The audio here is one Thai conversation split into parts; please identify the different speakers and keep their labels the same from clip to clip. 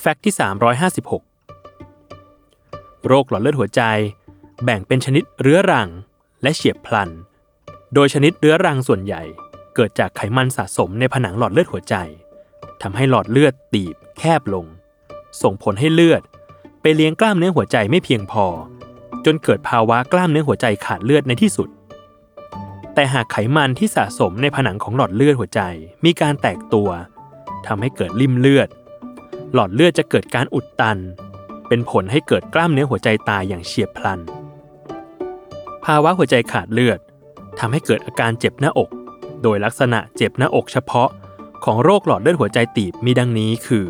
Speaker 1: แฟกต์ที่ 356 โรคหลอดเลือดหัวใจ แบ่งเป็นชนิดเรื้อรังและเฉียบพลัน โดยชนิดเรื้อรังส่วนใหญ่ เกิดจากไขมันสะสมในผนังหลอดเลือดหัวใจทำให้หลอดเลือดตีบแคบลง ส่งผลให้เลือด ไปเลี้ยงกล้ามเนื้อหัวใจไม่เพียงพอ จนเกิดภาวะกล้ามเนื้อหัวใจขาดเลือดในที่สุด แต่หากไขมันที่สะสมในผนังของหลอดเลือดหัวใจมีการแตกตัวทำให้เกิดริ่มเลือด หลอดเลือดจะเกิดการอุดตัน เป็นผลให้เกิดกล้ามเนื้อหัวใจตายอย่างเฉียบพลัน ภาวะหัวใจขาดเลือดทำให้เกิดอาการเจ็บหน้าอก โดยลักษณะเจ็บหน้าอกเฉพาะของโรคหลอดเลือดหัวใจตีบมีดังนี้คือ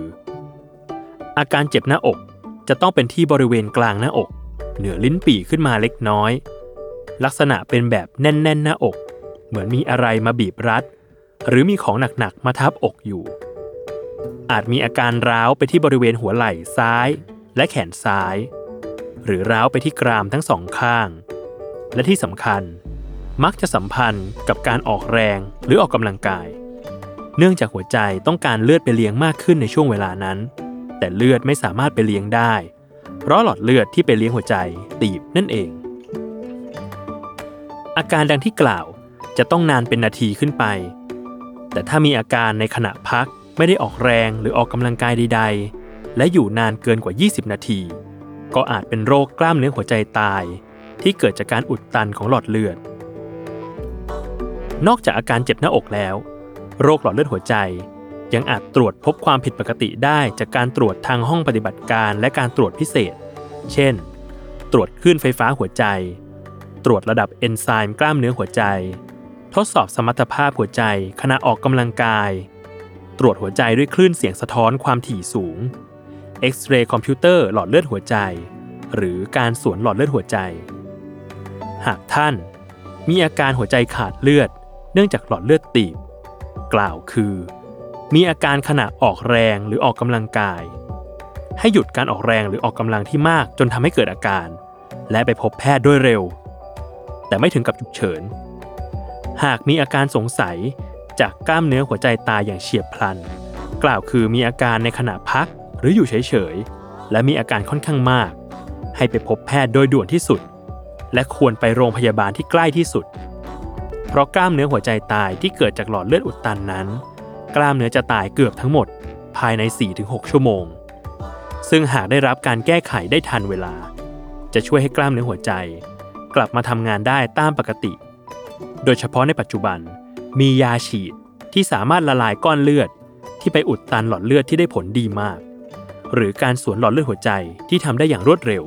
Speaker 1: อาการเจ็บหน้าอกจะต้องเป็นที่บริเวณกลางหน้าอก เหนือลิ้นปี่ขึ้นมาเล็กน้อย ลักษณะเป็นแบบแน่น ๆ หน้าอก เหมือนมีอะไรมาบีบรัด หรือมีของหนัก ๆ มาทับอกอยู่ อาจมีอาการร้าวไปที่บริเวณหัวไหล่ซ้าย และแขนซ้าย หรือร้าวไปที่กรามทั้งสองข้าง และที่สำคัญ มักจะสัมพันธ์กับการออกแรงหรือออกกำลังกาย เนื่องจากหัวใจต้องการเลือดไปเลี้ยงมากขึ้นในช่วงเวลานั้น แต่เลือดไม่สามารถไปเลี้ยงได้ เพราะหลอดเลือดที่ไปเลี้ยงหัวใจตีบนั่นเอง อาการดังที่กล่าวจะต้องนานเป็นนาทีขึ้นไป แต่ถ้ามีอาการในขณะพัก ไม่ได้ออกแรงหรือออกกำลังกายใด ๆ และอยู่นานเกินกว่า 20 นาที ก็อาจเป็นโรคกล้ามเนื้อหัวใจตาย ที่เกิดจากการอุดตันของหลอดเลือด นอกจากอาการเจ็บหน้าอกแล้ว โรคหลอดเลือดหัวใจ ยังอาจตรวจพบความผิดปกติได้จากการตรวจทางห้องปฏิบัติการและการตรวจพิเศษ เช่น ตรวจคลื่นไฟฟ้าหัวใจ ตรวจระดับเอนไซม์กล้ามเนื้อหัวใจ ทดสอบสมรรถภาพหัวใจขณะออกกำลังกาย ตรวจหัวใจด้วยคลื่นเสียงสะท้อนความถี่สูง เอ็กซเรย์คอมพิวเตอร์หลอดเลือดหัวใจ หรือการสวนหลอดเลือดหัวใจ หากท่าน มีอาการหัวใจขาดเลือด เนื่องจากหลอดเลือดตีบ กล่าวคือ มีอาการขณะออกแรงหรือออกกำลังกาย ให้หยุดการออกแรงหรือออกกำลังที่มากจนทำให้เกิดอาการ และไปพบแพทย์ด้วยเร็ว แต่ไม่ถึงกับฉุกเฉิน หากมีอาการสงสัย จากกล้ามเนื้อหัวใจตายอย่างเฉียบพลัน กล่าวคือมีอาการในขณะพักหรืออยู่เฉยๆ และมีอาการค่อนข้างมาก ให้ไปพบแพทย์โดยด่วนที่สุด และควรไปโรงพยาบาลที่ใกล้ที่สุด เพราะกล้ามเนื้อหัวใจตายที่เกิดจากหลอดเลือดอุดตันนั้น กล้ามเนื้อจะตายเกือบทั้งหมด ภายใน 4-6 ชั่วโมง ซึ่งหากได้รับการแก้ไขได้ทันเวลา จะช่วยให้กล้ามเนื้อหัวใจ กลับมาทำงานได้ตามปกติ โดยเฉพาะในปัจจุบัน มียาฉีดที่สามารถละลายก้อนเลือด ที่ไปอุดตันหลอดเลือดที่ได้ผลดีมาก หรือการสวนหลอดเลือดหัวใจที่ทำได้อย่างรวดเร็ว